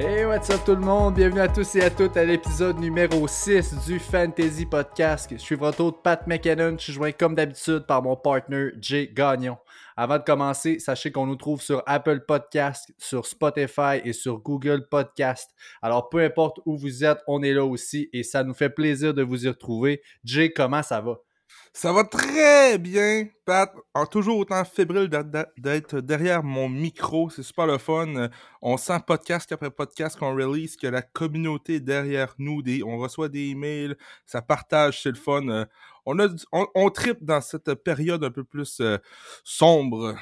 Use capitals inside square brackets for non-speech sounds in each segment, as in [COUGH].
Hey, what's up tout le monde? Bienvenue à tous et à toutes à l'épisode numéro 6 du Fantasy Podcast. Je suis votre hôte Pat McKinnon. Je suis joint comme d'habitude par mon partner Jay Gagnon. Avant de commencer, sachez qu'on nous trouve sur Apple Podcast, sur Spotify et sur Google Podcast. Alors, peu importe où vous êtes, on est là aussi et ça nous fait plaisir de vous y retrouver. Jay, comment ça va? Ça va très bien, Pat. En toujours autant fébrile d'être derrière mon micro. C'est super le fun. On sent podcast après podcast qu'on release, que la communauté derrière nous. on reçoit des emails, ça partage, c'est le fun. On, a, on, tripe dans cette période un peu plus euh, sombre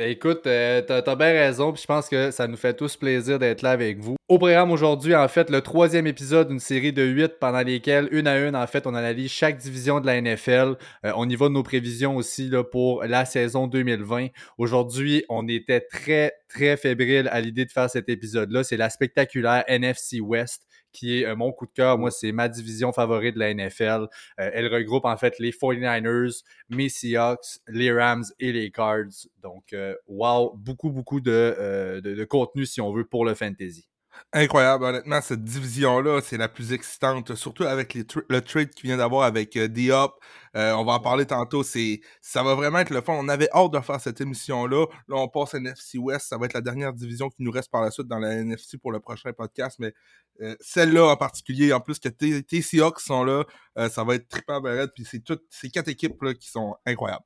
ben écoute, euh, t'as as bien raison, puis je pense que ça nous fait tous plaisir d'être là avec vous. Au programme aujourd'hui, en fait, le troisième épisode d'une série de huit pendant lesquelles, une à une, en fait, on analyse chaque division de la NFL. Euh, on y va de nos prévisions aussi pour la saison 2020. Aujourd'hui, on était très, très fébrile à l'idée de faire cet épisode-là. C'est la spectaculaire NFC West qui est euh, mon coup de cœur. Moi, c'est ma division favorite de la NFL. Euh, elle regroupe en fait les 49ers, mes Seahawks, les Rams et les Cards. Donc, euh, wow, beaucoup, beaucoup de, de, contenu, si on veut, pour le fantasy. Incroyable, honnêtement, cette division-là, c'est la plus excitante, surtout avec le trade qu'il vient d'avoir avec euh, Diop. On va en parler tantôt. C'est, ça va vraiment être le fun. On avait hâte de faire cette émission-là. Là, on passe à NFC West. Ça va être la dernière division qui nous reste par la suite dans la NFC pour le prochain podcast. Mais euh, celle-là en particulier, en plus que tes Seahawks sont là, ça va être trippant, Puis c'est toutes ces quatre équipes là, qui sont incroyables.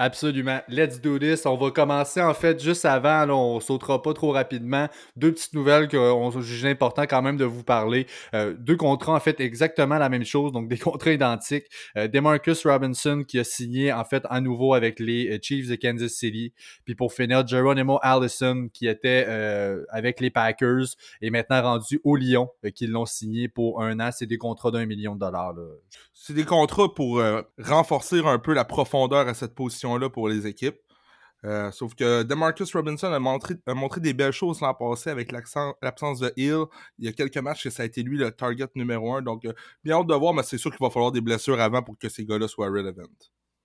Absolument. Let's do this. On va commencer en fait juste avant. Là, on sautera pas trop rapidement. Deux petites nouvelles qu'on juge important quand même de vous parler. Euh, deux contrats en fait exactement la même chose, donc [LAUGHS] des contrats identiques. Euh, Demarcus Robinson qui a signé en fait à nouveau avec les euh, Chiefs de Kansas City. Puis pour finir, Geronimo Allison qui était euh, avec les Packers et maintenant rendu au Lyon, qui l'ont signé pour un an. C'est des contrats d'un million de dollars. C'est des contrats pour renforcer un peu la profondeur à cette position là pour les équipes. Euh, sauf que Demarcus Robinson a montré, des belles choses l'an passé avec l'absence de Hill. Il y a quelques matchs que ça a été lui le target numéro un. Donc, euh, bien hâte de voir, mais c'est sûr qu'il va falloir des blessures avant pour que ces gars-là soient relevant.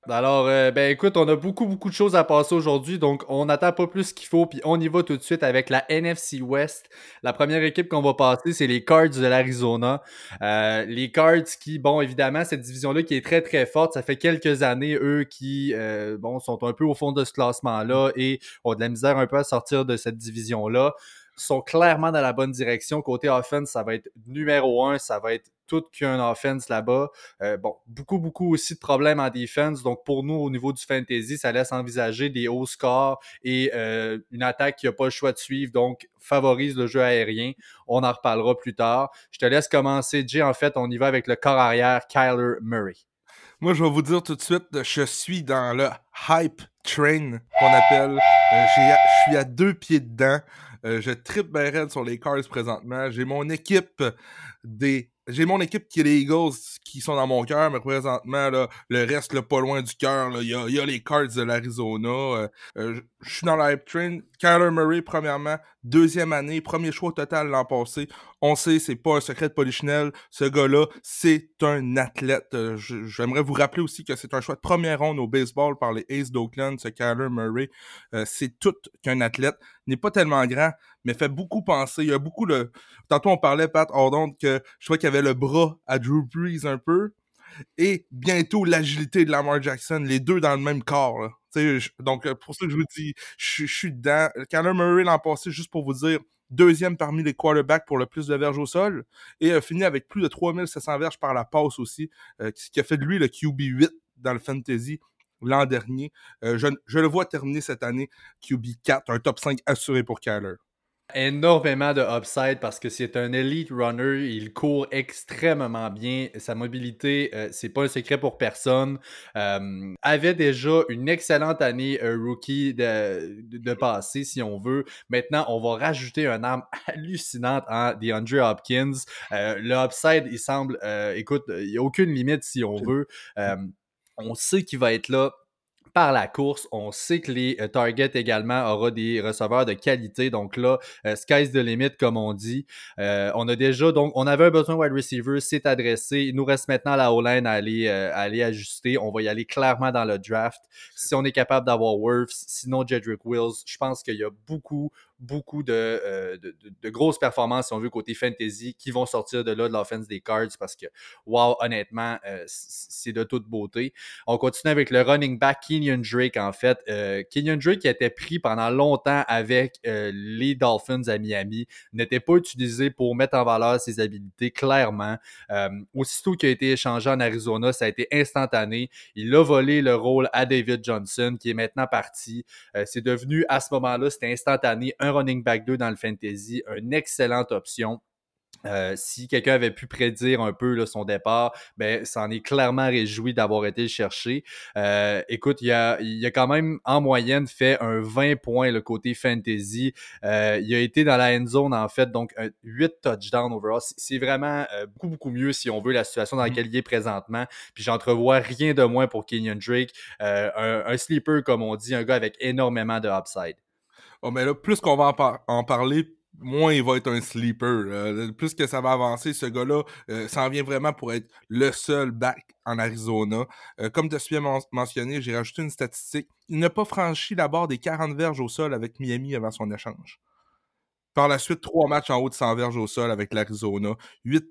Alors, euh, ben écoute, on a beaucoup, beaucoup de choses à passer aujourd'hui, donc on n'attend pas plus qu'il faut, puis on y va tout de suite avec la NFC West. La première équipe qu'on va passer, c'est les Cards de l'Arizona. Euh, les Cards qui, bon, évidemment, cette division-là qui est très, très forte, ça fait quelques années, eux, qui, euh, bon, sont un peu au fond de ce classement-là et ont de la misère un peu à sortir de cette division-là sont clairement dans la bonne direction. Côté offense, ça va être numéro un, ça va être tout qu'un offense là-bas. Euh, bon, beaucoup, beaucoup aussi de problèmes en défense. Donc, pour nous, au niveau du fantasy, ça laisse envisager des hauts scores et euh, une attaque qui n'a pas le choix de suivre, donc favorise le jeu aérien. On en reparlera plus tard. Je te laisse commencer, Jay. En fait, on y va avec le corps arrière, Kyler Murray. Moi, je vais vous dire tout de suite, je suis dans le hype train qu'on appelle. Euh, je suis à deux pieds dedans. Euh, je tripe bien sur les Cards présentement. J'ai mon équipe des j'ai mon équipe qui est les Eagles qui sont dans mon cœur, mais présentement, là, le reste, là, pas loin du cœur, il y a, y a, les Cards de l'Arizona. Euh, euh, je suis dans la hype train. Kyler Murray, premièrement, deuxième année, premier choix total l'an passé. On sait, c'est pas un secret de polichinelle. Ce gars-là, c'est un athlète. Euh, j'aimerais vous rappeler aussi que c'est un choix de première ronde au baseball par les Aces d'Oakland, ce Kyler Murray. c'est tout qu'un athlète. N'est pas tellement grand, mais fait beaucoup penser. Il y a beaucoup de... Tantôt, on parlait, Pat Hordon, que je crois qu'il y avait le bras à Drew Brees un peu. Et bientôt, l'agilité de Lamar Jackson, les deux dans le même corps. donc, euh, pour ça que je vous dis, je, suis dedans. Kyler Murray l'an passé, juste pour vous dire, deuxième parmi les quarterbacks pour le plus de verges au sol, et a fini avec plus de 3700 verges par la passe aussi, euh, ce qui a fait de lui le QB8 dans le fantasy l'an dernier. Euh, je, le vois terminer cette année QB4, un top 5 assuré pour Kyler énormément de upside parce que c'est un elite runner. Il court extrêmement bien. Sa mobilité, euh, c'est pas un secret pour personne. Euh, avait déjà une excellente année euh, rookie de, de, passé, si on veut. Maintenant, on va rajouter un arme [LAUGHS] hallucinante en DeAndre Hopkins. le upside, il semble, écoute, il n'y a aucune limite si on veut. on sait qu'il va être là par la course. On sait que les euh, targets également aura des receveurs de qualité. Donc là, euh, sky's the limit, comme on dit. Euh, on a déjà, donc, on avait un besoin wide receiver, c'est adressé. Il nous reste maintenant la O-line à aller, aller ajuster. On va y aller clairement dans le draft. Si on est capable d'avoir Worth, sinon Jedrick Wills, je pense qu'il y a beaucoup, beaucoup de, de, grosses performances, si on veut, côté fantasy, qui vont sortir de là de l'offense des Cards parce que, wow, honnêtement, c'est de toute beauté. On continue avec le running back Kenyon Drake, en fait. Kenyon Drake qui été pris pendant longtemps avec les Dolphins à Miami, n'était pas utilisé pour mettre en valeur ses habilités, clairement. aussitôt qu'il a été échangé en Arizona, ça a été instantané. Il a volé le rôle à David Johnson, qui est maintenant parti. Euh, c'est devenu, à ce moment-là, c'était instantané, un running back 2 dans le fantasy, une excellente option. Euh, si quelqu'un avait pu prédire un peu son départ, ben, ça en est clairement réjoui d'avoir été cherché. Euh, écoute, il a, il a quand même en moyenne fait un 20 points le côté fantasy. Euh, il a été dans la end zone en fait, donc un 8 touchdowns overall. C'est vraiment beaucoup, beaucoup mieux si on veut la situation dans mm-hmm. laquelle il est présentement. Puis j'entrevois rien de moins pour Kenyon Drake. Un, un, sleeper, comme on dit, un gars avec énormément de upside. Oh, mais là, plus qu'on va en, parler, moins il va être un sleeper. plus que ça va avancer, ce gars-là euh, s'en vient vraiment pour être le seul back en Arizona. Euh, comme tu as bien mentionné, j'ai rajouté une statistique. Il n'a pas franchi la barre des 40 verges au sol avec Miami avant son échange. Par la suite, trois matchs en haut de 100 verges au sol avec l'Arizona. 8,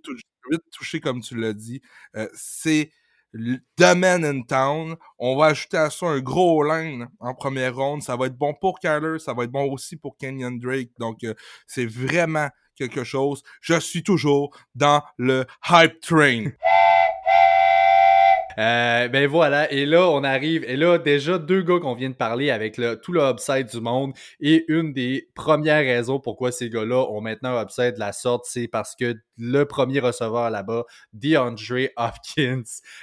touchés, comme tu l'as dit. Euh, c'est Man in Town. On va ajouter à ça un gros line en première ronde. Ça va être bon pour Kyler, ça va être bon aussi pour Kenyon Drake. Donc, euh, c'est vraiment quelque chose. Je suis toujours dans le hype train. Euh, ben voilà, et là, on arrive, et là, déjà, deux gars qu'on vient de parler avec le, tout le upside du monde, et une des premières raisons pourquoi ces gars-là ont maintenant un upside de la sorte, c'est parce que le premier receveur là-bas, DeAndre Hopkins,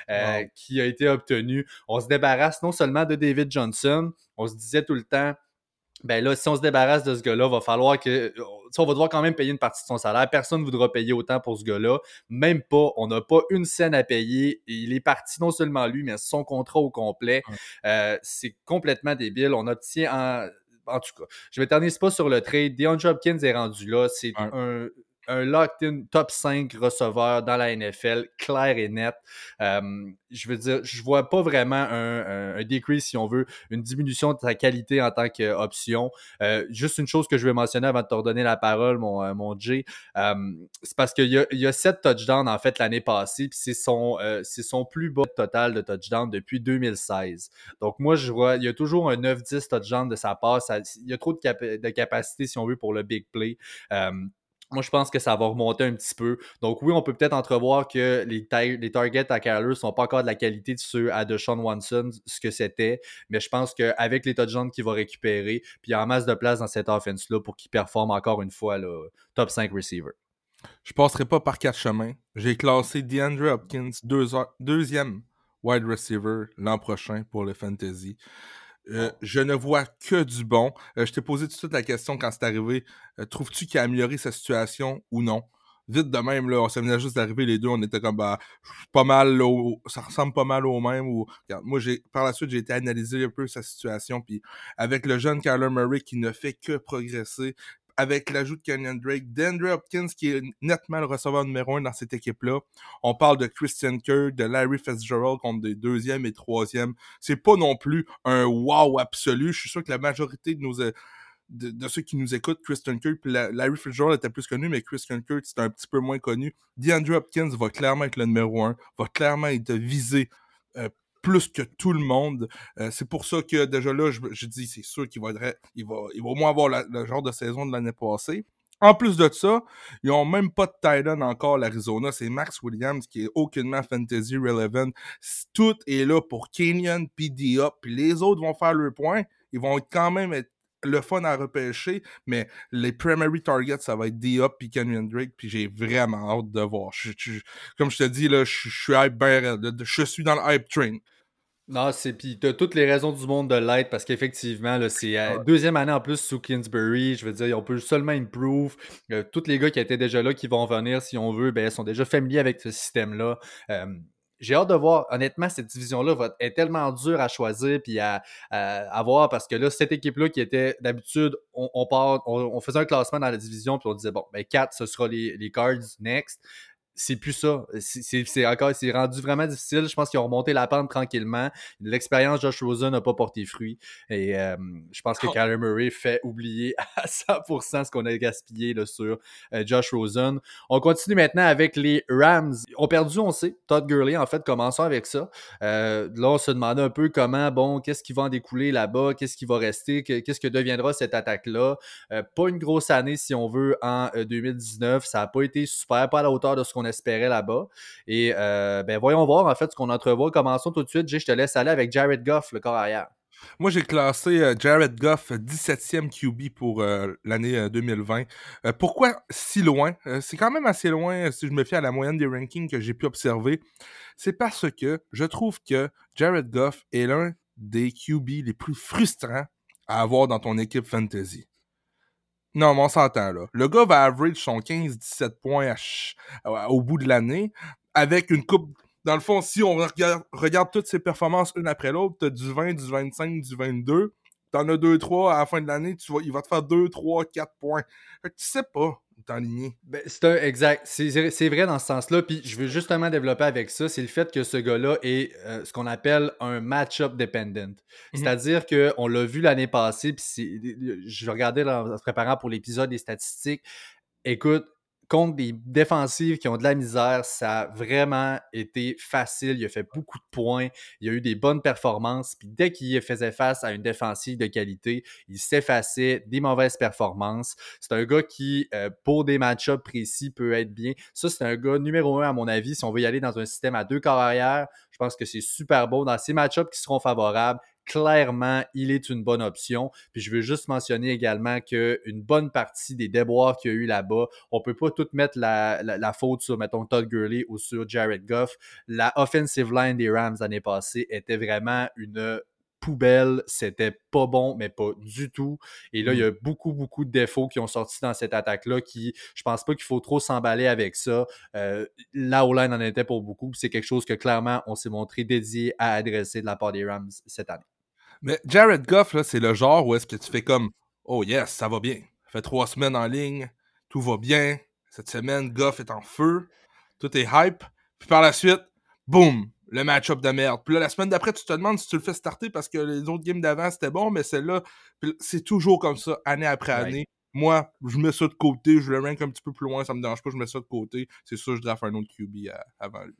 euh, qui a été obtenu, on se débarrasse non seulement de David Johnson, on se disait tout le temps, ben là, si on se débarrasse de ce gars-là, va falloir que. on va devoir quand même payer une partie de son salaire. Personne ne voudra payer autant pour ce gars-là. Même pas. On n'a pas une scène à payer. Il est parti non seulement lui, mais son contrat au complet. Euh, c'est complètement débile. On obtient en. En tout cas, je ne m'éternise pas sur le trade. DeAndre Hopkins est rendu là. C'est un un locked-in top 5 receveur dans la NFL, clair et net. Euh, je veux dire, je vois pas vraiment un, un, decrease, si on veut, une diminution de sa qualité en tant qu'option. Euh, juste une chose que je vais mentionner avant de te redonner la parole, mon, euh, mon Jay, c'est parce qu'il y a, 7 touchdowns en fait l'année passée, puis c'est son, son plus bas total de touchdowns depuis 2016. Donc moi, je vois, il y a toujours un 9-10 touchdowns de sa part. il y a trop de, de capacité, si on veut, pour le big play. Moi, je pense que ça va remonter un petit peu. Donc, oui, on peut peut-être entrevoir que les, les targets à Kyler ne sont pas encore de la qualité de ceux à Deshaun Watson, ce que c'était. Mais je pense qu'avec les touchdowns qu'il va récupérer, puis il y a en masse de place dans cette offense-là pour qu'il performe encore une fois le top 5 receiver. Je passerai pas par quatre chemins. J'ai classé DeAndre Hopkins deuxième wide receiver l'an prochain pour le fantasy. Euh, je ne vois que du bon. Euh, je t'ai posé tout de suite la question quand c'est arrivé. Euh, trouves-tu qu'il a amélioré sa situation ou non? Vite de même, là, on s'est juste d'arriver les deux, on était comme bah pas mal ça ressemble pas mal au même. Ou, moi j'ai par la suite j'ai été analyser un peu sa situation. Puis avec le jeune Kyler Murray qui ne fait que progresser, avec l'ajout de Kenyon Drake, d'Andre Hopkins qui est nettement le receveur numéro un dans cette équipe-là. On parle de Christian Kirk, de Larry Fitzgerald contre des deuxième et troisième. C'est pas non plus un wow absolu. Je suis sûr que la majorité de nos euh, de, ceux qui nous écoutent, Christian Kirk, Larry Fitzgerald était plus connu, mais Christian Kirk, c'est un petit peu moins connu. DeAndre Hopkins va clairement être le numéro un, va clairement être visé euh, plus que tout le monde. Euh, c'est pour ça que déjà là, je, dis, c'est sûr qu'il va, il va, il va au moins avoir le genre de saison de l'année passée. En plus de ça, ils n'ont même pas de Titan encore l'Arizona. C'est Max Williams qui est aucunement fantasy relevant. Tout est là pour Kenyon, puis Diop, puis les autres vont faire le point. Ils vont quand même être le fun à repêcher, mais les primary targets, ça va être Diop puis Kenyon Drake, puis j'ai vraiment hâte de voir. comme je te dis, là, je, suis hype Je suis dans le hype train. Non, c'est puis t'as toutes les raisons du monde de l'être parce qu'effectivement, c'est la euh, deuxième année en plus sous Kingsbury. Je veux dire, on peut seulement improve. Euh, tous les gars qui étaient déjà là, qui vont venir si on veut, ben, sont déjà familiers avec ce système-là. Euh, j'ai hâte de voir, honnêtement, cette division-là est tellement dure à choisir puis à, à, voir parce que là, cette équipe-là qui était d'habitude, on, on, faisait un classement dans la division puis on disait bon, ben 4, ce sera les, les Cards next c'est plus ça. C'est encore, c'est rendu vraiment difficile. Je pense qu'ils ont remonté la pente tranquillement. L'expérience Josh Rosen n'a pas porté fruit. Et euh, je pense que oh. Kyler Murray fait oublier [LAUGHS] à 100% ce qu'on a gaspillé là, sur euh, Josh Rosen. On continue maintenant avec les Rams. Ont perdu, on sait. Todd Gurley, en fait, commençons avec ça. Euh, là, on se demandait un peu comment, bon, qu'est-ce qui va en découler là-bas, qu'est-ce qui va rester, qu'est-ce que deviendra cette attaque-là? pas une grosse année, si on veut, en 2019. Ça n'a pas été super, pas à la hauteur de ce qu'on espérait là-bas. Et euh, ben, voyons voir en fait ce qu'on entrevoit. Commençons tout de suite. je te laisse aller avec Jared Goff, le corps arrière. Moi, j'ai classé euh, Jared Goff 17e QB pour euh, l'année 2020. pourquoi si loin? c'est quand même assez loin si je me fie à la moyenne des rankings que j'ai pu observer. C'est parce que je trouve que Jared Goff est l'un des QB les plus frustrants à avoir dans ton équipe fantasy. Non, mais on s'entend là. Le gars va average son 15-17 points au bout de l'année avec une coupe. Dans le fond, si on regarde, toutes ses performances une après l'autre, t'as du 20, du 25, du 22. T'en as 2-3 à la fin de l'année, tu il va te faire 2, 3, 4 points. Fait que tu sais pas Ben, c'est un exact. C'est vrai dans ce sens-là. Puis je veux justement développer avec ça, c'est le fait que ce gars-là est euh, ce qu'on appelle un match-up dependent. Mhm. C'est-à-dire qu'on l'a vu l'année passée, puis je regardais en se préparant pour l'épisode des statistiques. Écoute, contre des défensives qui ont de la misère, ça a vraiment été facile. Il a fait beaucoup de points. Il a eu des bonnes performances. Puis dès qu'il faisait face à une défensive de qualité, il s'effaçait des mauvaises performances. C'est un gars qui, euh, pour des match-ups précis, peut être bien. Ça, c'est un gars numéro un, à mon avis, si on veut y aller dans un système à deux corps arrière. Je pense que c'est super beau dans ces match-ups qui seront favorables clairement, il est une bonne option. Puis je veux juste mentionner également qu'une bonne partie des déboires qu'il y a eu là-bas, on peut pas tout mettre la, faute sur, mettons, Todd Gurley ou sur Jared Goff. La offensive line des Rams l'année passée était vraiment une poubelle, c'était pas bon, mais pas du tout. Et là, il y a mm. beaucoup, beaucoup de défauts qui ont sorti dans cette attaque-là qui, je pense pas qu'il faut trop s'emballer avec ça. Euh, la O-line en était pour beaucoup. C'est quelque chose que clairement, on s'est montré dédié à adresser de la part des Rams cette année. Mais Jared Goff, c'est le genre où est-ce que tu fais comme Oh yes, ça va bien. Ça fait trois semaines en ligne, tout va bien. Cette semaine, Goff est en feu, tout est hype. Puis par la suite, boum, le match-up de merde. Puis là, la semaine d'après, tu te demandes si tu le fais starter parce que les autres games d'avant, c'était bon, mais celle-là, c'est toujours comme ça, année après année. Moi, je mets ça de côté, je le rank un petit peu plus loin, ça me dérange pas, je mets ça de côté. C'est sûr, je draft un autre QB avant lui.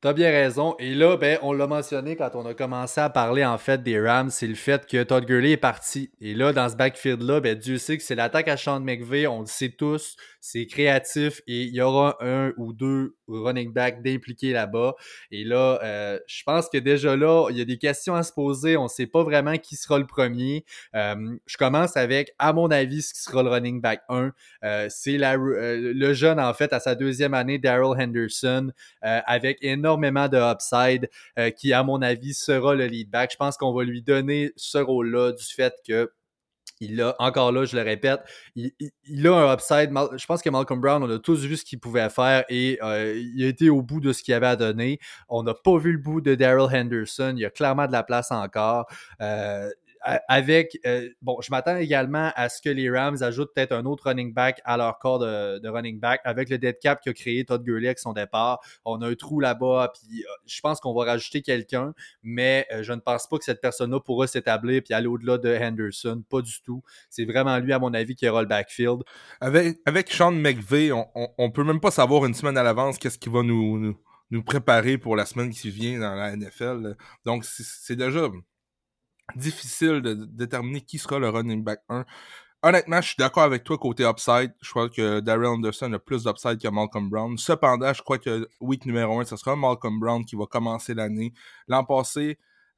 T'as bien raison. Et là, ben, on l'a mentionné quand on a commencé à parler en fait des Rams, c'est le fait que Todd Gurley est parti. Et là, dans ce backfield-là, ben, Dieu sait que c'est l'attaque à Sean McVay, on le sait tous, c'est créatif et il y aura un ou deux running backs d'impliqués là-bas. Et là, euh, je pense que déjà là, il y a des questions à se poser. On ne sait pas vraiment qui sera le premier. Euh, je commence avec, à mon avis, ce qui sera le running back 1. Euh, c'est le jeune, en fait, à sa deuxième année, Daryl Henderson, avec énormément énormément de upside euh, qui, à mon avis, sera le lead back. Je pense qu'on va lui donner ce rôle-là du fait que il a, encore là, je le répète, il, a un upside. Je pense que Malcolm Brown, on a tous vu ce qu'il pouvait faire et euh, il a été au bout de ce qu'il avait à donner. On n'a pas vu le bout de Daryl Henderson. Il y a clairement de la place encore. Euh, avec, euh, bon, je m'attends également à ce que les Rams ajoutent peut-être un autre running back à leur corps de, running back avec le dead cap qu'a créé Todd Gurley avec son départ. On a un trou là-bas, puis euh, je pense qu'on va rajouter quelqu'un, mais euh, je ne pense pas que cette personne-là pourra s'établir puis aller au-delà de Henderson. Pas du tout. C'est vraiment lui, à mon avis, qui aura le backfield. Avec, avec Sean McVay, on, on, peut même pas savoir une semaine à l'avance qu'est-ce qui va nous, nous préparer pour la semaine qui vient dans la NFL. Donc, c'est déjà difficile de déterminer qui sera le running back 1. Honnêtement, je suis d'accord avec toi côté upside. Je crois que Daryl Anderson a plus d'upside que Malcolm Brown. Cependant, je crois que week numéro 1, ce sera Malcolm Brown qui va commencer l'année. L'an passé,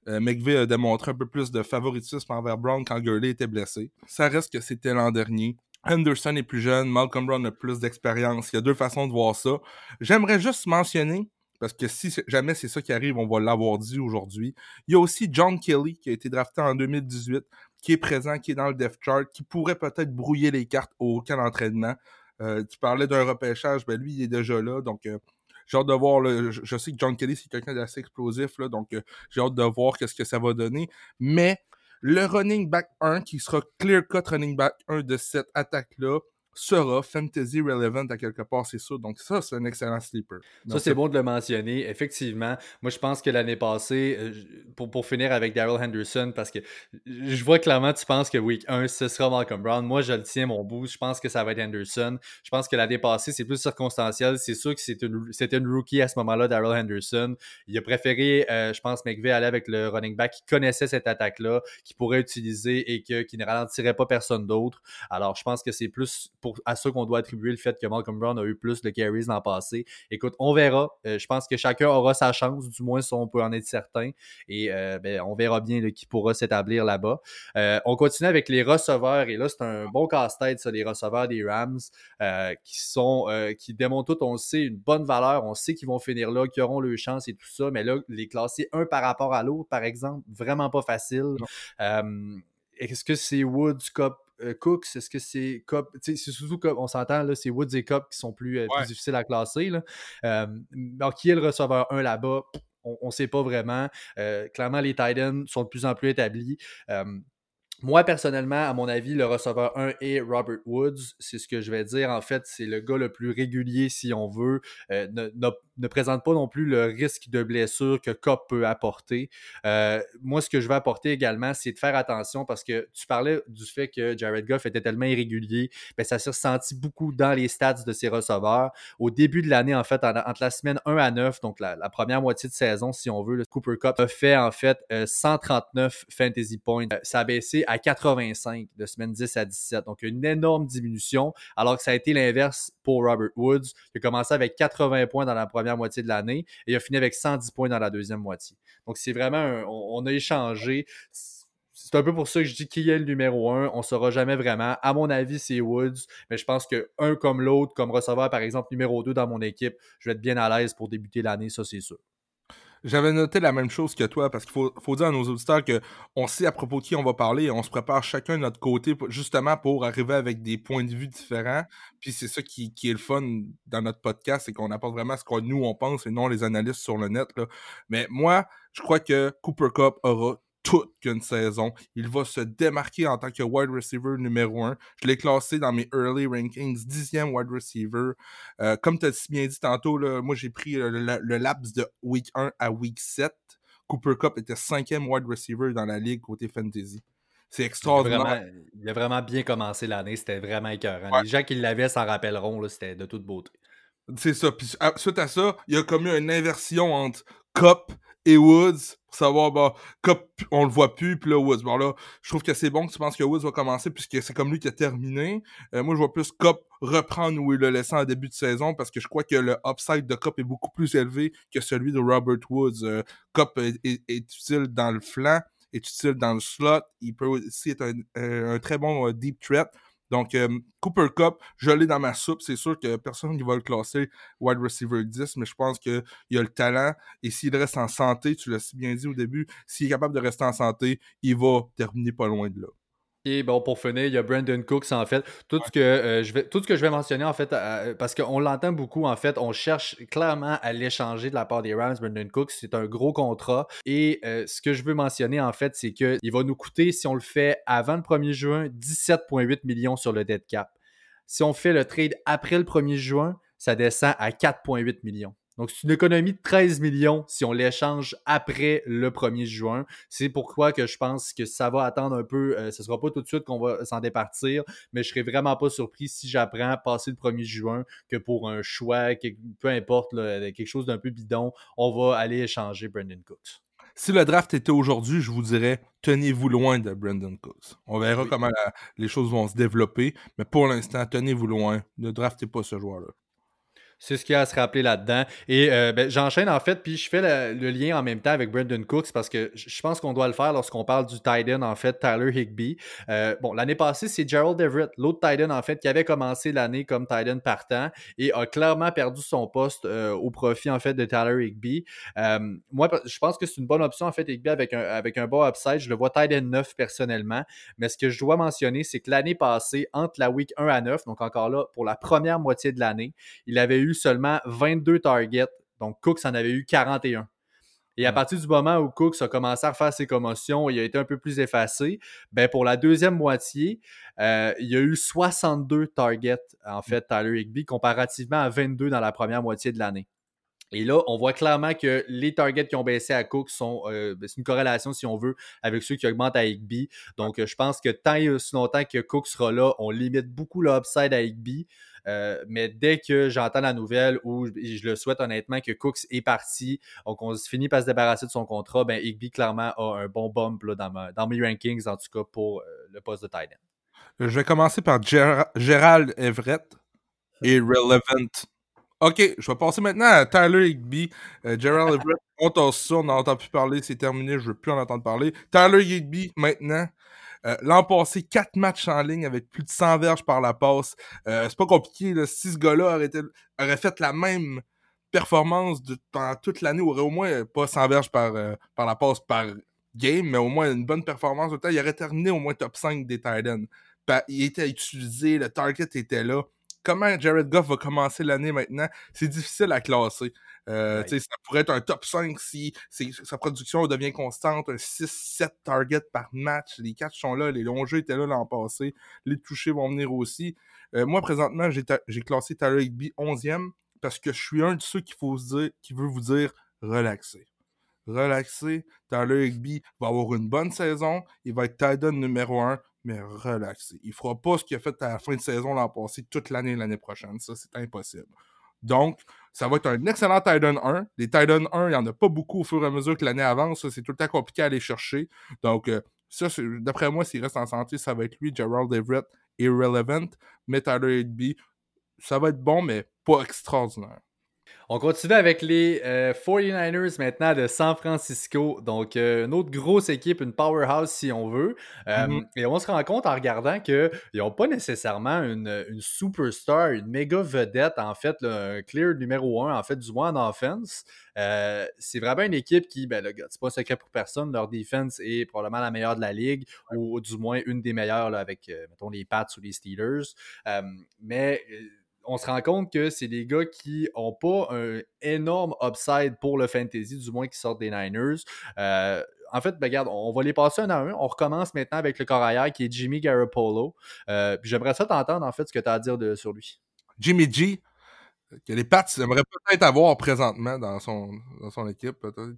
euh, McVeigh a démontré un peu plus de favoritisme envers Brown quand Gurley était blessé. Ça reste que c'était l'an dernier. Anderson est plus jeune, Malcolm Brown a plus d'expérience. Il y a deux façons de voir ça. J'aimerais juste mentionner parce que si jamais c'est ça qui arrive, on va l'avoir dit aujourd'hui. Il y a aussi John Kelly qui a été drafté en 2018, qui est présent, qui est dans le depth chart, qui pourrait peut-être brouiller les cartes au camp d'entraînement. Euh, tu parlais d'un repêchage, ben lui, il est déjà là. Donc, euh, j'ai hâte de voir. je, sais que John Kelly, c'est quelqu'un d'assez explosif, là, donc euh, j'ai hâte de voir qu'est-ce que ça va donner. Mais le running back 1, qui sera clear-cut running back 1 de cette attaque-là, sera fantasy relevant à quelque part, c'est sûr. Donc ça, c'est un excellent sleeper. ça, c'est bon de le mentionner. Effectivement, moi, je pense que l'année passée, euh, pour, pour finir avec Daryl Henderson, parce que je vois clairement, tu penses que week 1, ce sera Malcolm Brown. Moi, je le tiens, mon bout. Je pense que ça va être Henderson. Je pense que l'année passée, c'est plus circonstanciel. C'est sûr que c'était une, rookie à ce moment-là, Daryl Henderson. Il a préféré, euh, je pense, McVeigh aller avec le running back qui connaissait cette attaque-là, qui pourrait utiliser et que, qui ne ralentirait pas personne d'autre. Alors, je pense que c'est plus pour, à ça qu'on doit attribuer le fait que Malcolm Brown a eu plus de carries l'an passé. Écoute, on verra. Euh, je pense que chacun aura sa chance, du moins si on peut en être certain. Et euh, ben, on verra bien qui pourra s'établir là-bas. Euh, on continue avec les receveurs. Et là, c'est un bon casse-tête, ça, les receveurs des Rams, qui sont qui démontrent tout, on sait, une bonne valeur. On sait qu'ils vont finir là, qu'ils auront leur chance et tout ça. Mais là, les classer un par rapport à l'autre, par exemple, vraiment pas facile. Est-ce que c'est Woods, Cup, euh, Cooks, est-ce que c'est Cup? C'est surtout comme on s'entend, là, c'est Woods et Cup qui sont plus, euh, difficiles à classer. Là. alors, qui est le receveur 1 là-bas? On ne sait pas vraiment. Euh, clairement, les Titans sont de plus en plus établis. Moi, personnellement, à mon avis, le receveur 1 est Robert Woods. C'est ce que je vais dire. En fait, c'est le gars le plus régulier, si on veut. ne, ne présente pas non plus le risque de blessure que Cop peut apporter. Euh, moi, ce que je veux apporter également, c'est de faire attention parce que tu parlais du fait que Jared Goff était tellement irrégulier. Bien, ça s'est ressenti beaucoup dans les stats de ses receveurs. Au début de l'année, en fait, entre la semaine 1 à 9, donc la, première moitié de saison, si on veut, le Cooper Cup a fait en fait 139 euh, fantasy points. Euh, ça a baissé à 85 de semaine 10 à 17. Donc, une énorme diminution, alors que ça a été l'inverse pour Robert Woods, qui a commencé avec 80 points dans la première moitié de l'année et il a fini avec 110 points dans la deuxième moitié. Donc, c'est vraiment, on, a échangé. C'est un peu pour ça que je dis qui est le numéro un. On ne saura jamais vraiment. À mon avis, c'est Woods. Mais je pense que un comme l'autre, comme receveur, par exemple, numéro 2 dans mon équipe, je vais être bien à l'aise pour débuter l'année, ça c'est sûr. J'avais noté la même chose que toi parce qu'il faut, dire à nos auditeurs qu'on sait à propos de qui on va parler et on se prépare chacun de notre côté justement pour arriver avec des points de vue différents. Puis c'est ça qui, est le fun dans notre podcast, c'est qu'on apporte vraiment ce que nous on pense et non les analystes sur le net. Mais moi, je crois que Cooper Cup aura toute qu'une saison. Il va se démarquer en tant que wide receiver numéro un. Je l'ai classé dans mes early rankings, dixième wide receiver. Euh, comme tu as bien dit tantôt, moi j'ai pris le, laps de week 1 à week 7. Cooper Cup était cinquième wide receiver dans la ligue côté fantasy. C'est extraordinaire. Il a, vraiment, bien commencé l'année. C'était vraiment écœurant. Les gens qui l'avaient s'en rappelleront. C'était de toute beauté. C'est ça. Puis suite à ça, il y a comme eu une inversion entre Cup et Woods pour savoir, bah, Cup, on le voit plus, puis là, Woods. Bon, là, je trouve que c'est bon que tu penses que Woods va commencer, puisque c'est comme lui qui a terminé. Euh, moi, je vois plus Cup reprendre où il l'a laissé en début de saison, parce que je crois que le upside de Cup est beaucoup plus élevé que celui de Robert Woods. Euh, Cup est, utile dans le flanc, est utile dans le slot. Il peut aussi être un, euh, très bon deep threat. Donc, euh, Cooper Cup, je l'ai dans ma soupe. C'est sûr que personne ne va le classer wide receiver 10, mais je pense qu'il a le talent. Et s'il reste en santé, tu l'as si bien dit au début, s'il est capable de rester en santé, il va terminer pas loin de là. Et bon, pour finir, il y a Brandon Cooks, en fait. Tout, ce que, euh, je vais, tout ce que je vais mentionner, en fait, euh, parce qu'on l'entend beaucoup, en fait, on cherche clairement à l'échanger de la part des Rams. Brandon Cooks, c'est un gros contrat. Et euh, ce que je veux mentionner, en fait, c'est qu'il va nous coûter, si on le fait avant le 1er juin, 17,8 millions sur le dead cap. Si on fait le trade après le 1er juin, ça descend à 4,8 millions. Donc, c'est une économie de 13 millions si on l'échange après le 1er juin. C'est pourquoi que je pense que ça va attendre un peu. Euh, ce ne sera pas tout de suite qu'on va s'en départir, mais je ne serais vraiment pas surpris si j'apprends passer le 1er juin que pour un choix, peu importe, quelque chose d'un peu bidon, on va aller échanger Brandon Cooks. Si le draft était aujourd'hui, je vous dirais tenez-vous loin de Brandon Cooks. On verra comment les choses vont se développer, mais pour l'instant, tenez-vous loin. Ne draftez pas ce joueur-là. C'est ce qu'il y a à se rappeler là-dedans. Et euh, ben, j'enchaîne en fait, puis je fais le, lien en même temps avec Brandon Cooks parce que je pense qu'on doit le faire lorsqu'on parle du tight end, en fait, Tyler Higby. Euh, bon, l'année passée, c'est Gerald Everett, l'autre tight end, en fait, qui avait commencé l'année comme tight end partant et a clairement perdu son poste euh, au profit, en fait, de Tyler Higby. moi, je pense que c'est une bonne option, en fait, Higby avec un, avec un bon upside. Je le vois tight end 9 personnellement. Mais ce que je dois mentionner, c'est que l'année passée, entre la week 1 à 9, donc encore là, pour la première moitié de l'année, il avait eu seulement 22 targets. Donc, Cooks en avait eu 41. Et à partir du moment où Cooks a commencé à refaire ses commotions, il a été un peu plus effacé. Ben pour la deuxième moitié, euh, il y a eu 62 targets, en fait, Tyler Higby, comparativement à 22 dans la première moitié de l'année. Et là, on voit clairement que les targets qui ont baissé à Cook sont. Euh, ben, c'est une corrélation, si on veut, avec ceux qui augmentent à Higby. Donc, euh, je pense que tant et aussi longtemps que Cook sera là, on limite beaucoup le upside à Higby. Euh, mais dès que j'entends la nouvelle ou je le souhaite honnêtement que Cooks est parti, donc on finit par se débarrasser de son contrat, ben Higby clairement a un bon bump là, dans, mes rankings, en tout cas pour le poste de tight end. Je vais commencer par Gérald Everett et Relevant OK, je vais passer maintenant à Tyler Higby. Euh, Gerald Everett, on t'en on n'en entend plus parler, c'est terminé, je veux plus en entendre parler. Tyler Higby, maintenant. Euh, L'an passé, 4 matchs en ligne avec plus de 100 verges par la passe. Euh, c'est pas compliqué, là. si ce gars-là aurait, fait la même performance pendant toute l'année, aurait au moins pas 100 verges par, euh, par la passe par game, mais au moins une bonne performance. Il aurait terminé au moins top 5 des Titans. Il était utilisé, le target était là comment Jared Goff va commencer l'année maintenant, c'est difficile à classer. Euh, Ça pourrait être un top 5 si sa production devient constante, un 6-7 targets par match. Les catchs sont là, les longs jeux étaient là l'an passé, les touchés vont venir aussi. Euh, moi, présentement, j'ai classé Tyler Higby 11e parce que je suis un de ceux qui, faut se dire, qui veut vous dire relaxer. Relaxer. Tyler Higby va avoir une bonne saison. Il va être Titan numéro 1 mais relaxé. Il fera pas ce qu'il a fait à la fin de saison l'an passé toute l'année l'année prochaine. Ça, c'est impossible. Donc, ça va être un excellent Titan 1. Les Titan 1, il n'y en a pas beaucoup au fur et à mesure que l'année avance. C'est tout le temps compliqué à aller chercher. Donc, euh, ça, d'après moi, s'il reste en santé, ça va être lui, Gerald Everett, irrelevant. Mais Tyler Higby, ça va être bon, mais pas extraordinaire. On continue avec les 49ers euh, maintenant de San Francisco. Donc, euh, une autre grosse équipe, une powerhouse si on veut. Euh, mm-hmm. Et on se rend compte en regardant qu'ils n'ont pas nécessairement une, superstar, une méga vedette, en fait, un clear numéro un, en fait, du moins en offense. c'est vraiment une équipe qui, ben, le c'est pas un secret pour personne, leur defense est probablement la meilleure de la ligue, ou, du moins une des meilleures avec, mettons, les Pats ou les Steelers. mais on se rend compte que c'est des gars qui n'ont pas un énorme upside pour le fantasy, du moins qui sortent des Niners. Euh, en fait, ben, regarde, on va les passer un à un. On recommence maintenant avec le corps qui est Jimmy Garoppolo. Euh, j'aimerais ça t'entendre, en fait, ce que tu as à dire sur lui. Jimmy G, que les Pats aimeraient peut-être avoir présentement dans son, dans son équipe. Peut-être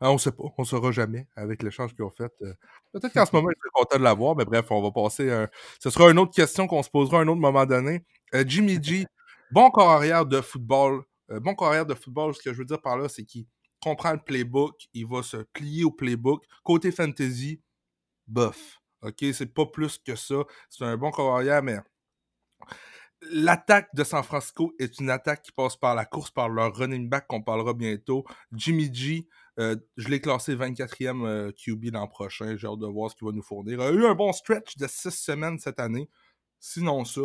on ne sait pas, on ne saura jamais avec l'échange qu'ils ont fait. Euh. Peut-être qu'en ce moment, ils seraient contents de l'avoir, mais bref, on va passer. Ce sera une autre question qu'on se posera à un autre moment donné. Euh, Jimmy G, [LAUGHS] bon corps arrière de football. Euh, bon corps arrière de football, ce que je veux dire par là, c'est qu'il comprend le playbook, il va se plier au playbook. Côté fantasy, bof. OK, c'est pas plus que ça. C'est un bon corps arrière, mais l'attaque de San Francisco est une attaque qui passe par la course, par leur running back qu'on parlera bientôt. Jimmy G, euh, je l'ai classé 24e QB l'an prochain. J'ai hâte de voir ce qu'il va nous fournir. Il a eu un bon stretch de 6 semaines cette année. Sinon ça,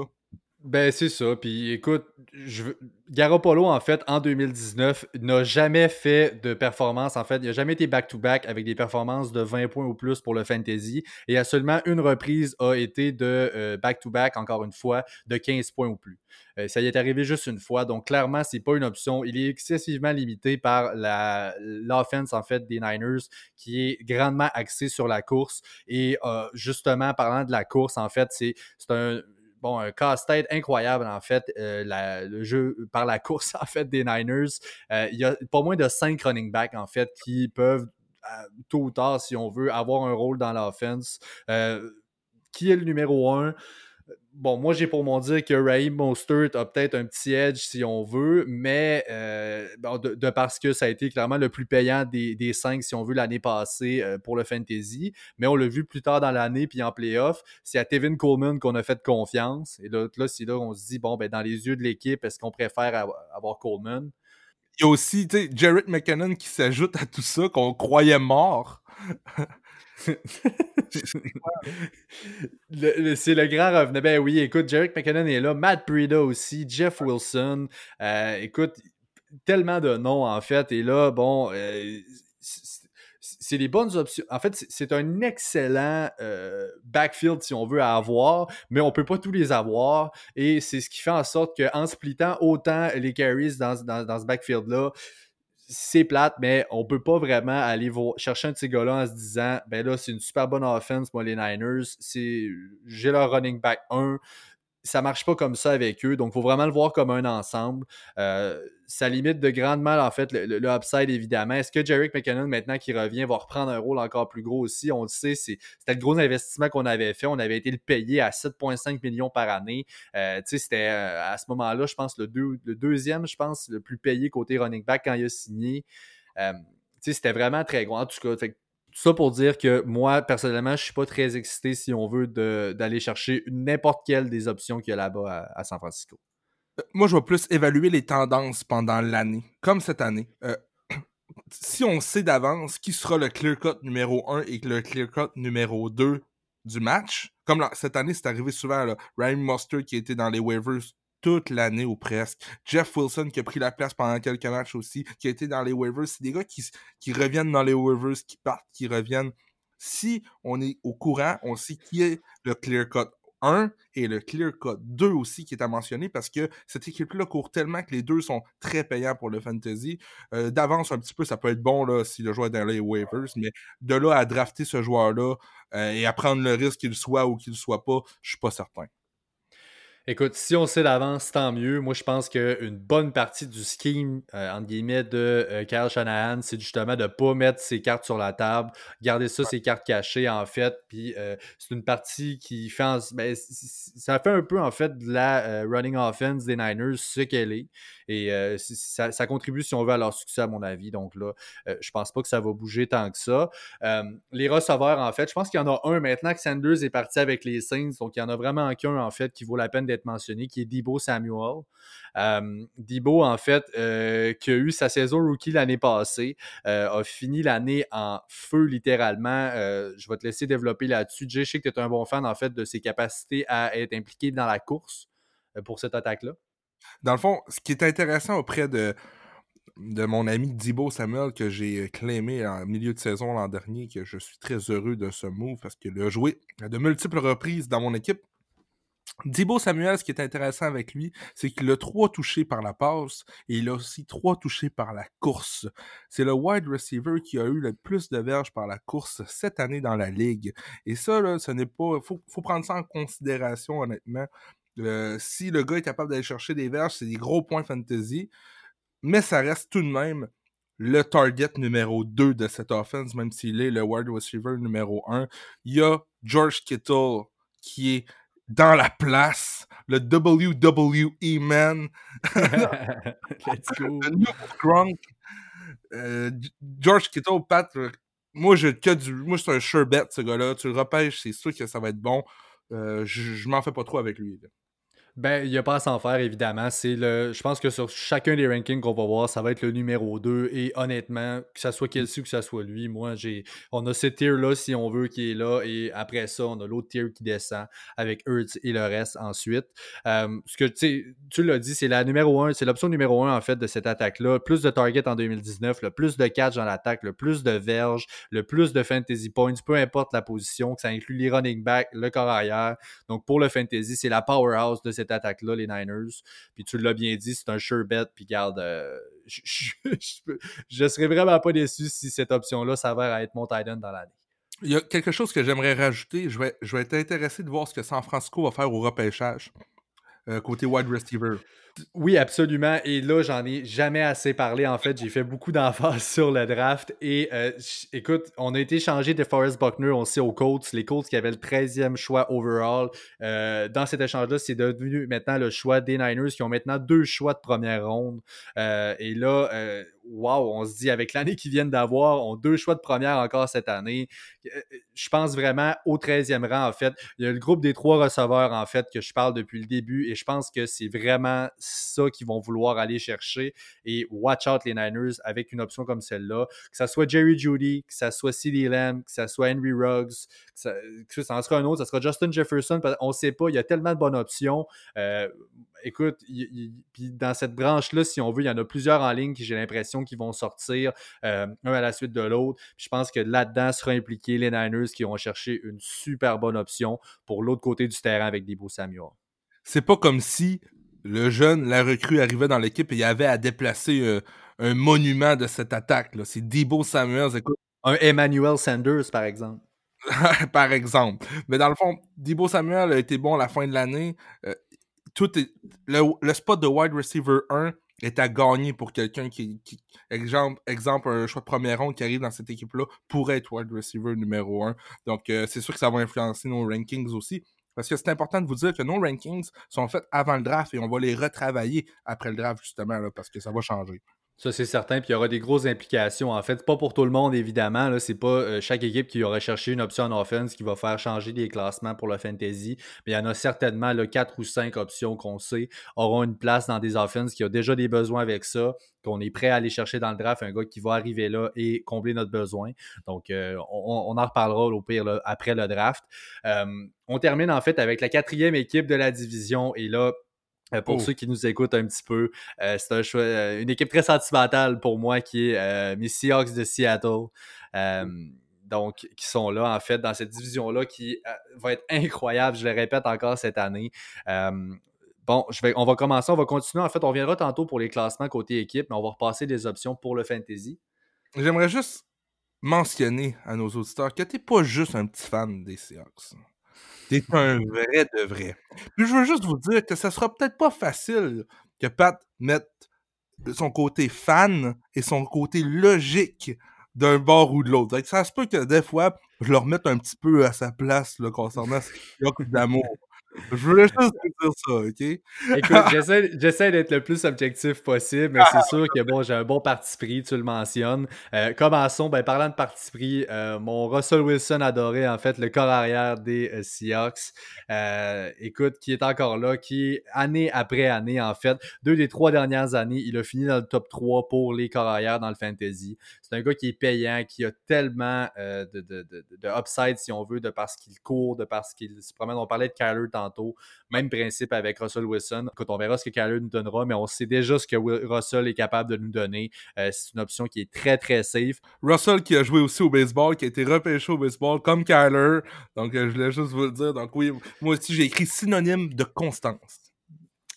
ben, c'est ça. Puis écoute, je... Garoppolo, en fait, en 2019, n'a jamais fait de performance. En fait, il n'a jamais été back-to-back avec des performances de 20 points ou plus pour le fantasy. Et a seulement une reprise a été de euh, back-to-back, encore une fois, de 15 points ou plus. Euh, ça y est arrivé juste une fois. Donc, clairement, c'est pas une option. Il est excessivement limité par l'offense, en fait, des Niners, qui est grandement axée sur la course. Et euh, justement, parlant de la course, en fait, c'est un bon, un casse-tête incroyable, en fait, euh, le jeu par la [LAUGHS] course, en fait, des Niners. Euh, il y a pas moins de cinq running backs, en fait, qui peuvent, euh, tôt ou tard, si on veut, avoir un rôle dans l'offense. qui est le numéro un? Bon, moi, j'ai pour mon dire que Raheem Mostert a peut-être un petit edge si on veut, mais euh, de, parce que ça a été clairement le plus payant des, cinq, si on veut, l'année passée euh, pour le fantasy. Mais on l'a vu plus tard dans l'année, puis en playoff, c'est à Tevin Coleman qu'on a fait confiance. Et là, c'est là qu'on se dit, bon, ben, dans les yeux de l'équipe, est-ce qu'on préfère avoir Coleman? Il y a aussi Jarrett McKinnon qui s'ajoute à tout ça, qu'on croyait mort. [LAUGHS] c'est le grand revenant. Ben oui, écoute, Jarek McKinnon est là, Matt Breida aussi, Jeff Wilson. Euh, écoute, tellement de noms en fait. Et là, bon, euh, c'est des bonnes options. En fait, c'est un excellent euh, backfield si on veut à avoir, mais on peut pas tous les avoir. Et c'est ce qui fait en sorte qu'en splittant autant les carries dans, dans ce backfield-là, c'est plate, mais on peut pas vraiment aller chercher un de ces gars-là en se disant ben là, c'est une super bonne offense, moi, les Niners. J'ai leur running back 1 ça marche pas comme ça avec eux. Donc, il faut vraiment le voir comme un ensemble. Euh, ça limite de grandement, en fait, le, upside, évidemment. Est-ce que Jarek McKinnon, maintenant qu'il revient, va reprendre un rôle encore plus gros aussi? On le sait, c'était le gros investissement qu'on avait fait. On avait été le payé à 7,5 millions par année. Euh, c'était euh, à ce moment-là, je pense, le, le, deuxième, je pense, le plus payé côté running back quand il a signé. Euh, c'était vraiment très gros. En tout cas, fait, ça pour dire que moi, personnellement, je suis pas très excité, si on veut, d'aller chercher n'importe quelle des options qu'il y a là-bas à, San Francisco. Euh, moi, je vais plus évaluer les tendances pendant l'année, comme cette année. Euh, [CLEARS THROAT] si on sait d'avance qui sera le clear cut numéro 1 et le clear cut numéro 2 du match, comme cette année, c'est arrivé souvent, là, Ryan Mustard qui était dans les waivers toute l'année ou presque. Jeff Wilson qui a pris la place pendant quelques matchs aussi, qui a été dans les waivers. C'est des gars qui, reviennent dans les waivers, qui partent, qui reviennent. Si on est au courant, on sait qui est le clear cut 1 et le clear cut 2 aussi qui est à mentionner parce que cette équipe-là court tellement que les deux sont très payants pour le fantasy. Euh, d'avance un petit peu, ça peut être bon là, si le joueur est dans les waivers, mais de là à drafter ce joueur-là euh, et à prendre le risque qu'il soit ou qu'il soit pas, je suis pas certain. Écoute, si on sait d'avance, tant mieux. Moi, je pense qu'une bonne partie du scheme, euh, entre guillemets, de euh, Kyle Shanahan, c'est justement de ne pas mettre ses cartes sur la table, garder ça, ses cartes cachées, en fait. Puis euh, c'est une partie qui fait. Ben, ça fait un peu, en fait, de la running offense des Niners, ce qu'elle est. Et ça, contribue, si on veut, à leur succès, à mon avis. Donc là, je pense pas que ça va bouger tant que ça. les receveurs, en fait, je pense qu'il y en a un maintenant que Sanders est parti avec les Saints. Donc il y en a vraiment qu'un, en fait, qui vaut la peine d'être mentionné, qui est Debo Samuel. Debo, en fait, qui a eu sa saison rookie l'année passée, a fini l'année en feu littéralement. je vais te laisser développer là-dessus. Jay, je sais que tu es un bon fan en fait de ses capacités à être impliqué dans la course pour cette attaque-là. Dans le fond, ce qui est intéressant auprès de, mon ami Dibo Samuel que j'ai clémé en milieu de saison l'an dernier, que je suis très heureux de ce move parce qu'il a joué à de multiples reprises dans mon équipe. Dibo Samuel, ce qui est intéressant avec lui, c'est qu'il a trois touchés par la passe et il a aussi trois touchés par la course. C'est le wide receiver qui a eu le plus de verges par la course cette année dans la ligue. Et ça, là, ce n'est pas. Faut, faut prendre ça en considération, honnêtement. Euh, si le gars est capable d'aller chercher des verges, c'est des gros points fantasy. Mais ça reste tout de même le target numéro 2 de cette offense, même s'il est le wide receiver numéro 1. Il y a George Kittle qui est dans la place, le WWE Man. [LAUGHS] Let's go. le euh, George Kittle, Pat, moi, je, que du, moi, c'est un sure bet, ce gars-là. Tu le repêches, c'est sûr que ça va être bon. Euh, je, je m'en fais pas trop avec lui. Ben, il n'y a pas à s'en faire, évidemment. C'est le. Je pense que sur chacun des rankings qu'on va voir, ça va être le numéro 2. Et honnêtement, que ce soit Kelsey ou que ce soit lui, moi, j'ai. On a ce tier-là, si on veut, qui est là. Et après ça, on a l'autre tier qui descend avec Hurts et le reste ensuite. Euh, ce que tu l'as dit, c'est la numéro 1, c'est l'option numéro 1 en fait de cette attaque-là. Plus de target en 2019, le plus de catch dans l'attaque, le plus de verges, le plus de fantasy points, peu importe la position, que ça inclut les running back, le corps arrière. Donc pour le fantasy, c'est la powerhouse de cette attaque-là, les Niners. Puis tu l'as bien dit, c'est un sure bet. Puis garde, euh, [LAUGHS] je, serais vraiment pas déçu si cette option-là s'avère être mon tight dans l'année. Il y a quelque chose que j'aimerais rajouter. Je vais, je vais être intéressé de voir ce que San Francisco va faire au repêchage. Euh, côté wide receiver. Oui, absolument. Et là, j'en ai jamais assez parlé. En fait, j'ai fait beaucoup [LAUGHS] d'emphase sur le draft. Et euh, écoute, on a été changé de Forrest Buckner, on sait, aux Colts. Les Colts qui avaient le 13e choix overall. Euh, dans cet échange-là, c'est devenu maintenant le choix des Niners qui ont maintenant deux choix de première ronde. et là, wow, on se dit avec l'année qu'ils viennent d'avoir, ont deux choix de première encore cette année. Euh, je pense vraiment au 13e rang, en fait. Il y a le groupe des trois receveurs, en fait, que je parle depuis le début, et je pense que c'est vraiment ça qu'ils vont vouloir aller chercher. Et watch out les Niners avec une option comme celle-là. Que ça soit Jerry Judy, que ça soit CeeDee Lamb, que ça soit Henry Ruggs, que ça, en sera un autre, ça sera Justin Jefferson. On ne sait pas, il y a tellement de bonnes options. Euh, écoute, puis dans cette branche-là, si on veut, il y en a plusieurs en ligne qui j'ai l'impression qu'ils vont sortir euh, un à la suite de l'autre. Je pense que là-dedans sera impliqué les Niners qui vont chercher une super bonne option pour l'autre côté du terrain avec Debo Samuel. C'est pas comme si le jeune, la recrue arrivait dans l'équipe et il y avait à déplacer euh, un monument de cette attaque. C'est Debo Samuels. Écoute, un Emmanuel Sanders, par exemple. [LAUGHS] par exemple. Mais dans le fond, Debo Samuel a été bon à la fin de l'année. Euh, tout le, spot de wide receiver 1 est à gagner pour quelqu'un qui, exemple, exemple, un choix de premier rond qui arrive dans cette équipe-là pourrait être wide receiver numéro 1. Donc, euh, c'est sûr que ça va influencer nos rankings aussi. Parce que c'est important de vous dire que nos rankings sont faits avant le draft et on va les retravailler après le draft, justement, parce que ça va changer. Ça, c'est certain. Puis il y aura des grosses implications. En fait, pas pour tout le monde, évidemment. C'est pas euh, chaque équipe qui aura cherché une option en offense qui va faire changer les classements pour le fantasy. Mais il y en a certainement là, quatre ou cinq options qu'on sait auront une place dans des offenses qui ont déjà des besoins avec ça, qu'on est prêt à aller chercher dans le draft, un gars qui va arriver là et combler notre besoin. Donc, euh, on, en reparlera au pire après le draft. Euh, on termine en fait avec la quatrième équipe de la division. Et là, pour oh. ceux qui nous écoutent un petit peu, euh, c'est un choix, euh, une équipe très sentimentale pour moi qui est mes Seahawks de Seattle. donc, qui sont là, en fait, dans cette division-là qui va être incroyable, je le répète encore cette année. bon, je vais, on va commencer, on va continuer. En fait, on reviendra tantôt pour les classements côté équipe, mais on va repasser des options pour le fantasy. J'aimerais juste mentionner à nos auditeurs que tu n'es pas juste un petit fan des Seahawks. T'es un vrai de vrai. Puis je veux juste vous dire que ça sera peut-être pas facile que Pat mette son côté fan et son côté logique d'un bord ou de l'autre. Ça se peut que des fois, je le remette un petit peu à sa place concernant ce d'amour. Je voulais juste dire ça, OK? Écoute, [LAUGHS] j'essaie d'être le plus objectif possible, mais c'est sûr que bon, j'ai un bon parti pris, tu le mentionnes. Euh, commençons, ben, parlant de parti pris, euh, mon Russell Wilson adoré, en fait, le corps arrière des euh, Seahawks. écoute, qui est encore là, qui, année après année, en fait, deux des trois dernières années, il a fini dans le top 3 pour les corps arrière dans le fantasy. C'est un gars qui est payant, qui a tellement de, de, de, upside, si on veut, de parce qu'il court, de parce qu'il se promène. On parlait de Kyler tantôt. Même principe avec Russell Wilson. Écoute, on verra ce que Kyler nous donnera, mais on sait déjà ce que Russell est capable de nous donner. Euh, c'est une option qui est très, très safe. Russell qui a joué aussi au baseball, qui a été repêché au baseball comme Kyler. Donc, euh, je voulais juste vous le dire. Donc, oui, moi aussi, j'ai écrit synonyme de constance.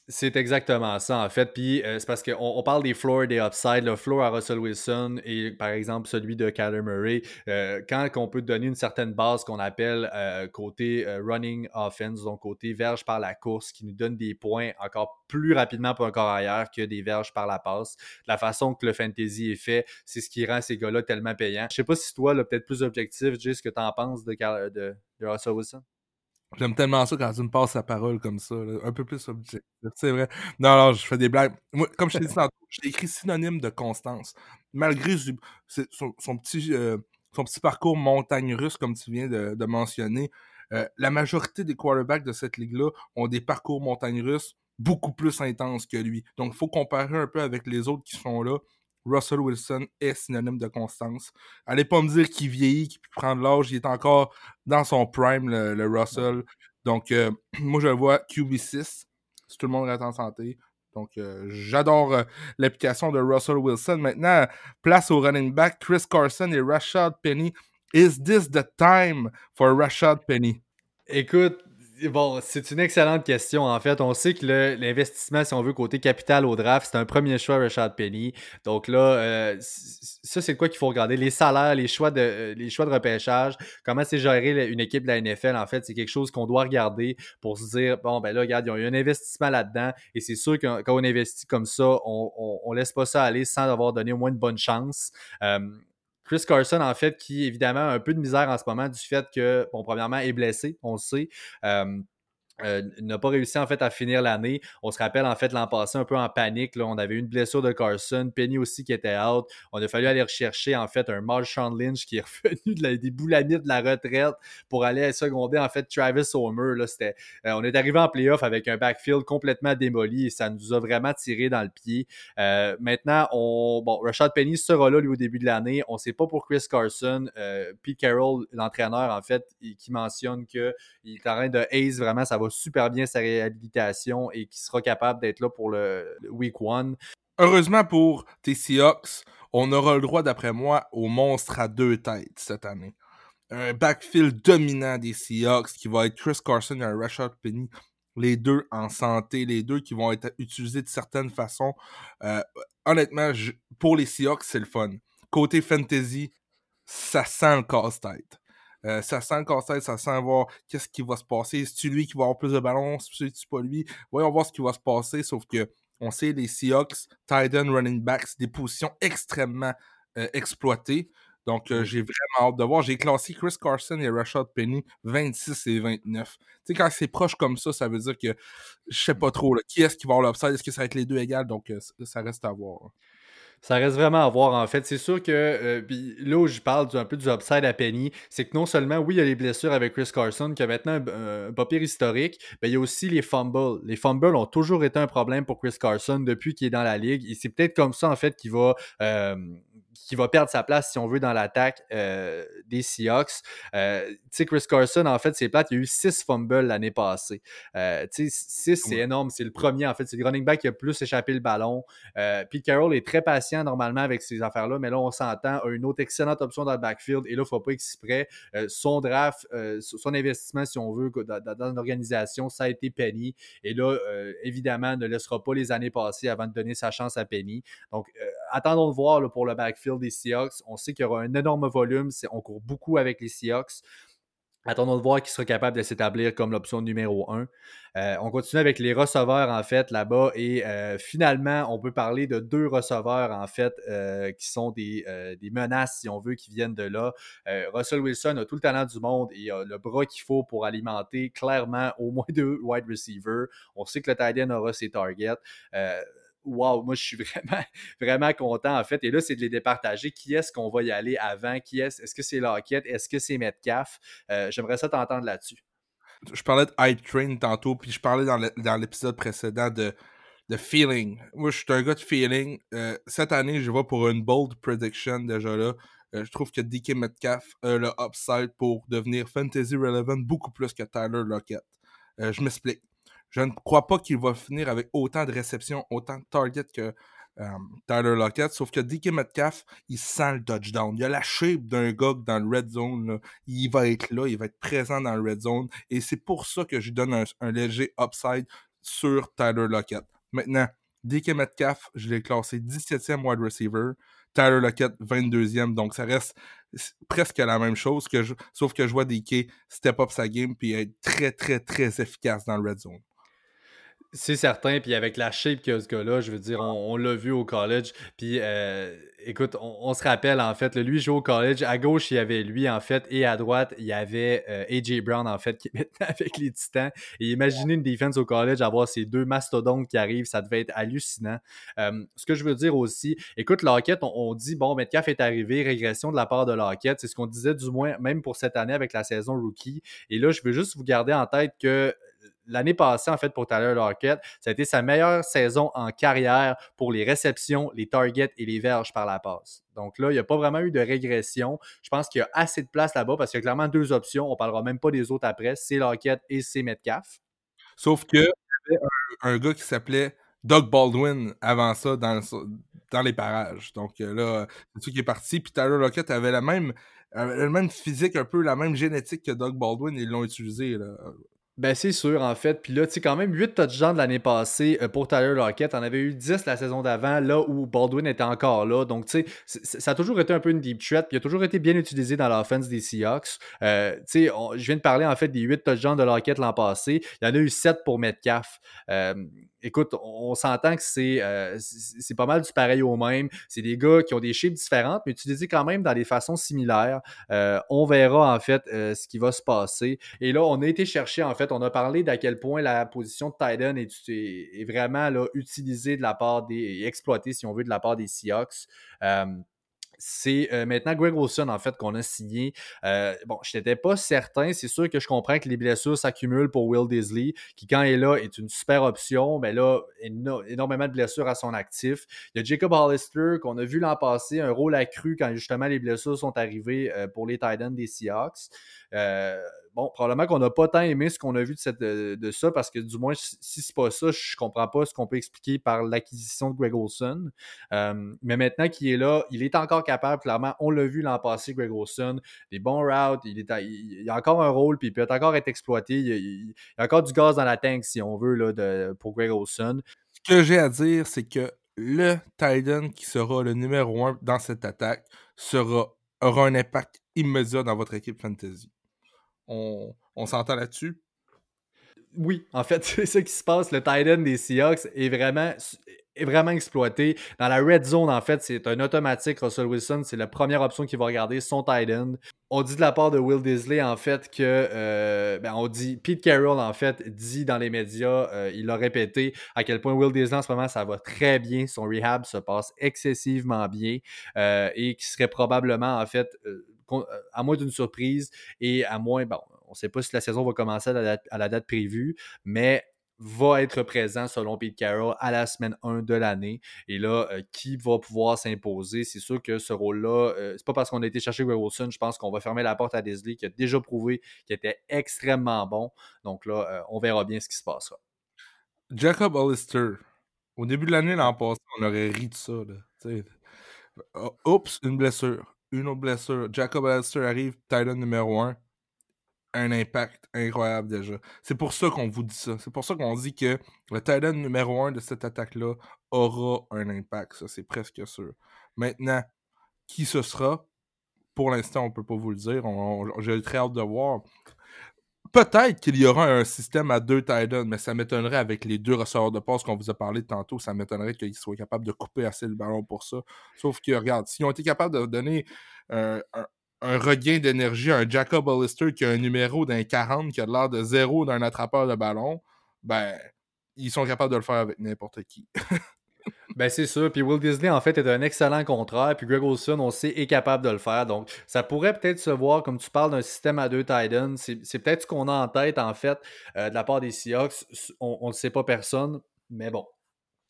C'est exactement ça, en fait. Puis euh, c'est parce qu'on on parle des floors et des upsides. Le floor à Russell Wilson et par exemple celui de Kyler Murray. Euh, quand on peut donner une certaine base qu'on appelle euh, côté running offense, donc côté verge par la course, qui nous donne des points encore plus rapidement pour un corps que des verges par la passe. La façon que le fantasy est fait, c'est ce qui rend ces gars-là tellement payants. Je sais pas si toi, peut-être plus objectif, juste ce que tu en penses de, de Russell Wilson. J'aime tellement ça quand tu me passes la parole comme ça, un peu plus objectif. C'est vrai. Non, non, je fais des blagues. Moi, comme je t'ai dit [LAUGHS] tantôt, j'ai écrit synonyme de constance. Malgré son, petit, euh, son petit parcours montagne russe, comme tu viens de, mentionner, euh, la majorité des quarterbacks de cette ligue-là ont des parcours montagne russe beaucoup plus intenses que lui. Donc, il faut comparer un peu avec les autres qui sont là. Russell Wilson est synonyme de constance. Allez pas me dire qu'il vieillit, qu'il peut prendre l'âge, il est encore dans son prime, le, Russell. Donc, euh, [CLEARS THROAT] moi, je le vois QB6, si tout le monde reste en santé. Donc, euh, j'adore euh, l'application de Russell Wilson. Maintenant, place au running back, Chris Carson et Rashad Penny. Is this the time for Rashad Penny? Écoute, Bon, c'est une excellente question. En fait, on sait que l'investissement, si on veut, côté capital au draft, c'est un premier choix, Richard Penny. Donc là, euh, ça, c'est quoi qu'il faut regarder? Les salaires, les choix de, euh, les choix de repêchage, comment c'est géré une équipe de la NFL, en fait, c'est quelque chose qu'on doit regarder pour se dire, bon, ben là, regarde, il y a eu un investissement là-dedans. Et c'est sûr que quand on investit comme ça, on, on, laisse pas ça aller sans avoir donné au moins une bonne chance. Euh, Chris Carson, en fait, qui évidemment a un peu de misère en ce moment du fait que, bon, premièrement, est blessé, on le sait. Euh, euh, n'a pas réussi en fait à finir l'année. On se rappelle en fait l'an passé un peu en panique. Là. On avait une blessure de Carson, Penny aussi qui était out. On a fallu aller rechercher en fait un Marshawn Lynch qui est [LAUGHS] revenu de la, des boulamites de la retraite pour aller seconder en fait Travis Homer. Là, c'était, euh, on est arrivé en playoff avec un backfield complètement démoli et ça nous a vraiment tiré dans le pied. Euh, maintenant, on, bon, Rashad Penny sera là lui au début de l'année. On ne sait pas pour Chris Carson. Pete Carroll, l'entraîneur en fait, qui mentionne qu'il est en train de haze vraiment, ça va super bien sa réhabilitation et qui sera capable d'être là pour le, week one. Heureusement pour tes Seahawks, on aura le droit, d'après moi, au monstre à deux têtes cette année. Un backfield dominant des Seahawks qui va être Chris Carson et un Rashad Penny. les deux en santé, les deux qui vont être utilisés de certaines façons. Euh, honnêtement, pour les Seahawks, c'est le fun. Côté fantasy, ça sent le casse-tête. Euh, ça sent le casse-tête, ça sent voir qu'est-ce qui va se passer. C'est-tu lui qui va avoir plus de ballons? C'est-tu pas lui? Voyons voir ce qui va se passer, sauf que on sait les Seahawks, tight running backs, des positions extrêmement euh, exploitées. Donc, euh, j'ai vraiment hâte de voir. J'ai classé Chris Carson et Rashad Penny 26 et 29. Tu sais, quand c'est proche comme ça, ça veut dire que je sais pas trop. qui est-ce qui va avoir l'upside? Est-ce que ça va être les deux égales? Donc, euh, ça reste à voir. Hein. Ça reste vraiment à voir, en fait. C'est sûr que euh, là où je parle un peu du upside à Penny, c'est que non seulement, oui, il y a les blessures avec Chris Carson, qui a maintenant un, papier historique, mais il y a aussi les fumbles. Les fumbles ont toujours été un problème pour Chris Carson depuis qu'il est dans la ligue. Et c'est peut-être comme ça, en fait, qu'il va qui va perdre sa place, si on veut, dans l'attaque euh, des Seahawks. Euh, tu sais, Chris Carson, en fait, c'est plate. Il y a eu six fumbles l'année passée. Euh, tu sais, six, c'est énorme. C'est le premier, en fait. C'est le running back qui a plus échappé le ballon. Pete Carroll est très patient, normalement, avec ces affaires-là, mais là, on s'entend, a une autre excellente option dans le backfield. Et là, il ne faut pas exprès. son draft, son investissement, si on veut, dans, dans, une organisation, ça a été Penny. Et là, évidemment, ne laissera pas les années passer avant de donner sa chance à Penny. Donc, attendons de voir pour le backfield des Seahawks. On sait qu'il y aura un énorme volume. On court beaucoup avec les Seahawks. Attendons de voir qui sera capable de s'établir comme l'option numéro 1. Euh, on continue avec les receveurs, en fait, là-bas. Et euh, finalement, on peut parler de deux receveurs, en fait, euh, qui sont des, menaces, si on veut, qui viennent de là. Russell Wilson a tout le talent du monde et a le bras qu'il faut pour alimenter clairement au moins deux wide receivers. On sait que le tight end aura ses targets wow, moi je suis [LAUGHS] vraiment, vraiment content en fait. Et là, c'est de les départager. Qui est-ce qu'on va y aller avant? Qui est-ce? Est-ce que c'est Lockett? Est-ce que c'est Metcalf? Euh, j'aimerais ça t'entendre là-dessus. Je parlais de Hype Train tantôt, puis je parlais dans l'épisode précédent de, feeling. Moi, je suis un gars de feeling. Euh, cette année, je vais pour une bold prediction déjà là. Euh, je trouve que DK Metcalf a le upside pour devenir fantasy relevant beaucoup plus que Tyler Lockett. je m'explique. Je ne crois pas qu'il va finir avec autant de réceptions, autant de targets que euh, Tyler Lockett. Sauf que DK Metcalf, il sent le touchdown. Il a la shape d'un gars dans le red zone. Il va être là, il va être présent dans le red zone. Et c'est pour ça que je donne un, léger upside sur Tyler Lockett. Maintenant, DK Metcalf, je l'ai classé 17e wide receiver. Tyler Lockett, 22e. Donc, ça reste presque la même chose, sauf que je vois DK step up sa game puis être très, très, très efficace dans le red zone. C'est certain, puis avec la shape que ce gars-là, je veux dire, on, l'a vu au college. Puis euh, écoute, on, se rappelle en fait, lui joue au college. À gauche, il y avait lui en fait, et à droite, il y avait euh, AJ Brown en fait, qui [LAUGHS] est maintenant avec les Titans. Et imaginez une défense au college, avoir ces deux mastodontes qui arrivent, ça devait être hallucinant. Euh, ce que je veux dire aussi, écoute, Lockett, on, on, dit, bon, Metcalf est arrivé, régression de la part de Lockett. C'est ce qu'on disait du moins, même pour cette année avec la saison rookie. Et là, je veux juste vous garder en tête que l'année passée, en fait, pour Tyler Lockett, ça a été sa meilleure saison en carrière pour les réceptions, les targets et les verges par la passe. Donc là, il n'y a pas vraiment eu de régression. Je pense qu'il y a assez de place là-bas parce qu'il y a clairement deux options. On ne parlera même pas des autres après. C'est Lockett et c'est Metcalf. Sauf que avait un, gars qui s'appelait Doug Baldwin avant ça dans, dans les parages. Donc euh, là, c'est celui qui est parti. Puis Tyler Lockett avait la même, le même physique, un peu la même génétique que Doug Baldwin. Ils l'ont utilisé. Là. Ben, c'est sûr, en fait. Puis là, tu sais, quand même, 8 touchdowns de l'année passée euh, pour Tyler Lockett. On avait eu 10 la saison d'avant, là où Baldwin était encore là. Donc, tu sais, ça a toujours été un peu une deep threat. Puis il a toujours été bien utilisé dans l'offense des Seahawks. Euh, tu sais, je viens de parler, en fait, des 8 touchdowns de Lockett l'an passé. Il y en a eu 7 pour Metcalf. Euh, écoute, on, s'entend que euh, c'est pas mal du pareil au même. C'est des gars qui ont des chiffres différentes, mais utilisés quand même dans des façons similaires. Euh, on verra en fait euh, ce qui va se passer. Et là, on a été chercher en fait, on a parlé d'à quel point la position de Titan est, est, vraiment là, utilisée de la part des, exploitée si on veut, de la part des Seahawks c'est euh, maintenant Greg Wilson, en fait, qu'on a signé. Euh, bon, je n'étais pas certain. C'est sûr que je comprends que les blessures s'accumulent pour Will Disley, qui, quand il est là, est une super option. Mais là, énormément de blessures à son actif. Il y a Jacob Hollister, qu'on a vu l'an passé, un rôle accru quand justement les blessures sont arrivées euh, pour les Titans des Seahawks bon, probablement qu'on n'a pas tant aimé ce qu'on a vu de, cette, de, ça, parce que du moins, si c'est pas ça, je comprends pas ce qu'on peut expliquer par l'acquisition de Greg Olson. mais maintenant qu'il est là, il est encore capable, clairement. On l'a vu l'an passé, Greg Olson. Des bons routes, il, est il, a encore un rôle, puis il peut encore être exploité. Il, y a encore du gaz dans la tank, si on veut, là, de, pour Greg Olson. Ce que j'ai à dire, c'est que le Titan qui sera le numéro un dans cette attaque aura un impact immédiat dans votre équipe fantasy. On, s'entend là-dessus? Oui, en fait, [LAUGHS] c'est ça qui se passe. Le Titan des Seahawks est vraiment est vraiment exploité. Dans la red zone, en fait, c'est un automatique. Russell Wilson, c'est la première option qu'il va regarder, son tight end. On dit de la part de Will Disley, en fait, que. Euh, ben, on dit. Pete Carroll, en fait, dit dans les médias, euh, il a répété à quel point Will Disley, en ce moment, ça va très bien. Son rehab se passe excessivement bien euh, et qui serait probablement, en fait, à moins d'une surprise et à moins. Bon, on ne sait pas si la saison va commencer à la date prévue, mais va être présent selon Pete Carroll à la semaine 1 de l'année. Et là, euh, qui va pouvoir s'imposer? C'est sûr que ce rôle-là, euh, c'est pas parce qu'on a été chercher Greg Wilson, je pense qu'on va fermer la porte à Disley, qui a déjà prouvé qu'il était extrêmement bon. Donc là, euh, on verra bien ce qui se passera. Jacob Hollister, au début de l'année l'an passé, on aurait ri de ça. Oups, une blessure. Une autre. Jacob Hollister arrive, Titan numéro 1 un impact incroyable déjà. C'est pour ça qu'on vous dit ça. C'est pour ça qu'on dit que le Titan numéro 1 de cette attaque-là aura un impact. Ça, c'est presque sûr. Maintenant, qui ce sera? Pour l'instant, on ne peut pas vous le dire. J'ai très hâte de voir. Peut-être qu'il y aura un système à deux Titans, mais ça m'étonnerait avec les deux receveurs de passe qu'on vous a parlé tantôt. Ça m'étonnerait qu'ils soient capables de couper assez le ballon pour ça. Sauf que, regarde, s'ils ont été capables de donner un, un regain d'énergie, un Jacob Hollister qui a un numéro d'un 40 qui a l'air de zéro d'un attrapeur de ballon, ben, ils sont capables de le faire avec n'importe qui. [LAUGHS] ben, c'est sûr. Puis Will Disney, en fait, est un excellent contraire. Puis Greg Olson, on sait, est capable de le faire. Donc, ça pourrait peut-être se voir, comme tu parles d'un système à deux Titans. C'est peut-être ce qu'on a en tête, en fait, euh, de la part des Seahawks. On ne sait pas personne. Mais bon,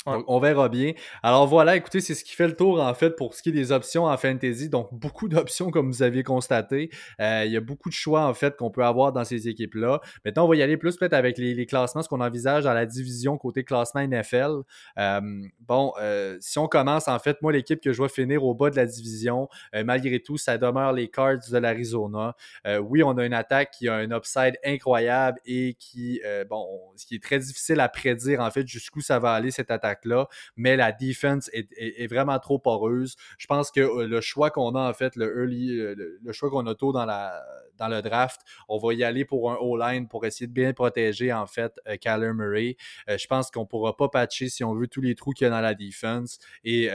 on verra bien. Alors voilà, écoutez, c'est ce qui fait le tour en fait pour ce qui est des options en fantasy. Donc beaucoup [LAUGHS] d'options comme vous aviez constaté. Euh, il y a beaucoup de choix en fait qu'on peut avoir dans ces équipes-là. Maintenant, on va y aller plus peut-être avec les, classements, ce qu'on envisage dans la division côté classement NFL. Euh, bon, euh, si on commence en fait, moi l'équipe que je vois finir au bas de la division, malgré tout, ça demeure les Cards de l'Arizona. oui, on a une attaque qui a un upside incroyable et qui, bon, ce qui est très difficile à prédire en fait jusqu'où ça va aller cette attaque là mais la defense est, vraiment trop poreuse. Je pense que euh, le choix qu'on a, en fait, le early, euh, le, choix qu'on a tôt dans, la, dans le draft, on va y aller pour un O-line pour essayer de bien protéger, en fait, euh, Murray. Euh, je pense qu'on ne pourra pas patcher, si on veut, tous les trous qu'il y a dans la defense et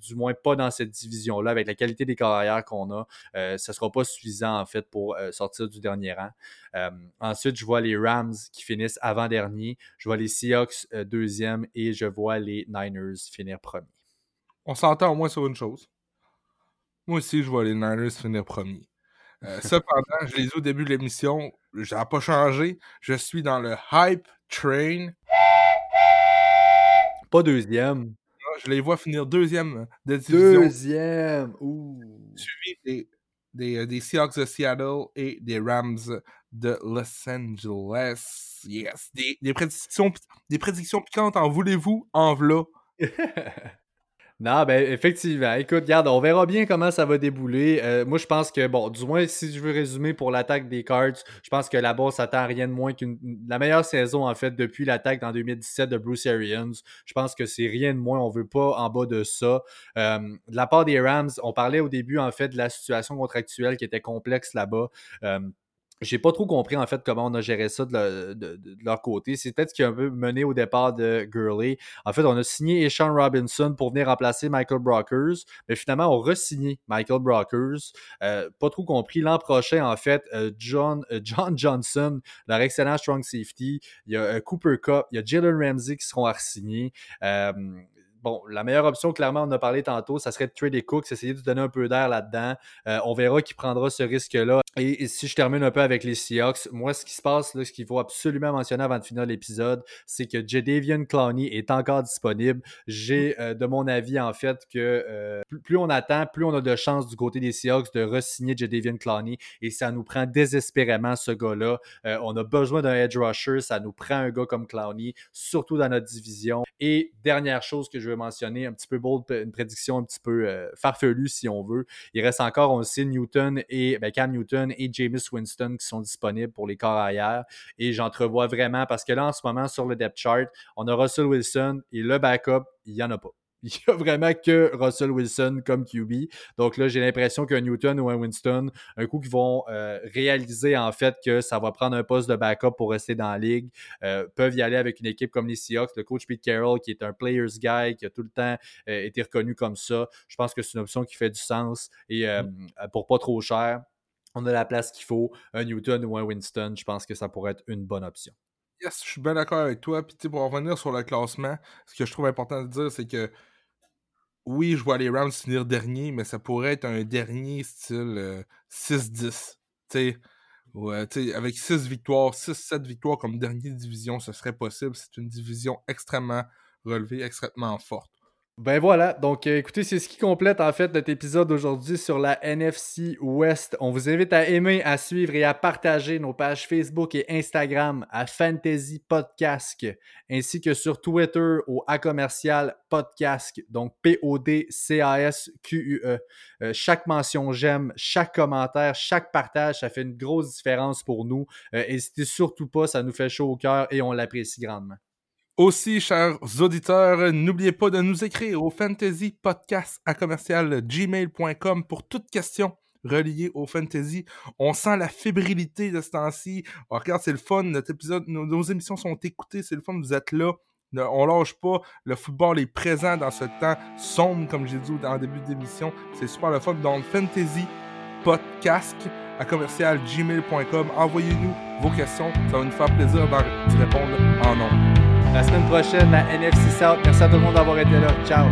du moins pas dans cette division-là, avec la qualité des carrières qu'on a. ce ne sera pas suffisant, en fait, pour sortir du dernier rang. ensuite, je vois les Rams qui finissent avant-dernier. Je vois les Seahawks deuxième et je vois Niners finir premier. On s'entend au moins sur une chose. Moi aussi, je vois les Niners finir premier. Euh, [LAUGHS] cependant, je les ai au début de l'émission. Ça n'a pas changé. Je suis dans le hype train. Pas deuxième. je les vois finir deuxième de division. Deuxième. Ouh. Suivi des, des, euh, des, Seahawks de Seattle et des Rams de Los Angeles. Yes. Des, des prédictions, des prédictions piquantes. En voulez-vous? En v'là. [LAUGHS] Non, ben effectivement. Écoute, regarde, on verra bien comment ça va débouler. Euh, moi, je pense que, bon, du moins, si je veux résumer pour l'attaque des Cards, je pense que là-bas, ça s'attend rien de moins qu'une la meilleure saison, en fait, depuis l'attaque en 2017 de Bruce Arians. Je pense que c'est rien de moins. On veut pas en bas de ça. Euh, de la part des Rams, on parlait au début, en fait, de la situation contractuelle qui était complexe là-bas. Euh, j'ai pas trop compris en fait comment on a géré ça de, leur côté. C'est peut-être ce qui a un peu mené au départ de Gurley. En fait, on a signé Sean Robinson pour venir remplacer Michael Brockers, mais finalement, on re-signé Michael Brockers. Euh, pas trop compris. L'an prochain, en fait, euh, John, euh, John Johnson, leur excellent strong safety, il y a Cooper Cup, il y a Jalen Ramsey qui seront à re-signer bon, la meilleure option, clairement, on a parlé tantôt, ça serait de trader Cooks, essayer de donner un peu d'air là-dedans. on verra qui prendra ce risque-là et, si je termine un peu avec les Seahawks, moi, ce qui se passe, là, ce qu'il faut absolument mentionner avant de finir l'épisode, c'est que Jadavian Clowney est encore disponible. J'ai, euh, de mon avis, en fait, que euh, plus, on attend, plus on a de chances du côté des Seahawks de re-signer Jadavian Clowney. Et ça nous prend désespérément ce gars-là. Euh, on a besoin d'un edge rusher. Ça nous prend un gars comme Clowney, surtout dans notre division. Et dernière chose que je veux mentionner, un petit peu bold, une prédiction un petit peu farfelue, si on veut. Il reste encore, on sait, Newton et ben, Cam Newton et Jameis Winston qui sont disponibles pour les corps arrière. Et j'entrevois vraiment parce que là, en ce moment, sur le depth chart, on a Russell Wilson et le backup, il n'y en a pas. [LAUGHS] Il n'y a vraiment que Russell Wilson comme QB. Donc là, j'ai l'impression qu'un Newton ou un Winston, un coup qui vont euh, réaliser en fait que ça va prendre un poste de backup pour rester dans la ligue, euh, peuvent y aller avec une équipe comme les Seahawks. Le coach Pete Carroll, qui est un player's guy, qui a tout le temps euh, été reconnu comme ça, je pense que c'est une option qui fait du sens et mm. pour pas trop cher on a la place qu'il faut. Un Newton ou un Winston, je pense que ça pourrait être une bonne option. Yes, je suis bien d'accord avec toi. Puis pour revenir sur le classement, ce que je trouve important de dire, c'est que oui, je vois les Rams finir dernier, mais ça pourrait être un dernier style 6-10. Euh, ouais, avec 6 victoires, 6-7 victoires comme dernière division, ce serait possible. C'est une division extrêmement relevée, extrêmement forte. Ben voilà, donc euh, écoutez, c'est ce qui complète en fait notre épisode d'aujourd'hui sur la NFC West. On vous invite à aimer, à suivre et à partager nos pages Facebook et Instagram à Fantasy Podcast, ainsi que sur Twitter au A commercial podcast, donc P-O-D-C-A-S-Q-U-E. Euh, chaque mention j'aime, chaque commentaire, chaque partage, ça fait une grosse différence pour nous. Euh, n'hésitez surtout pas, ça nous fait chaud au cœur et on l'apprécie grandement. Aussi, chers auditeurs, n'oubliez pas de nous écrire au fantasy podcast à commercial gmail.com pour toute question reliée au fantasy. On sent la fébrilité de ce temps-ci. Oh, regarde, c'est le fun. Notre épisode, nos, émissions sont écoutées. C'est le fun. Vous êtes là. On lâche pas. Le football est présent dans ce temps sombre, comme j'ai dit en début d'émission. C'est super le fun. Donc, fantasy podcast à commercial gmail.com. Envoyez-nous vos questions. Ça va nous faire plaisir d'y répondre en nom. La semaine prochaine, la NFC South. Merci à tout le monde d'avoir été là. Ciao.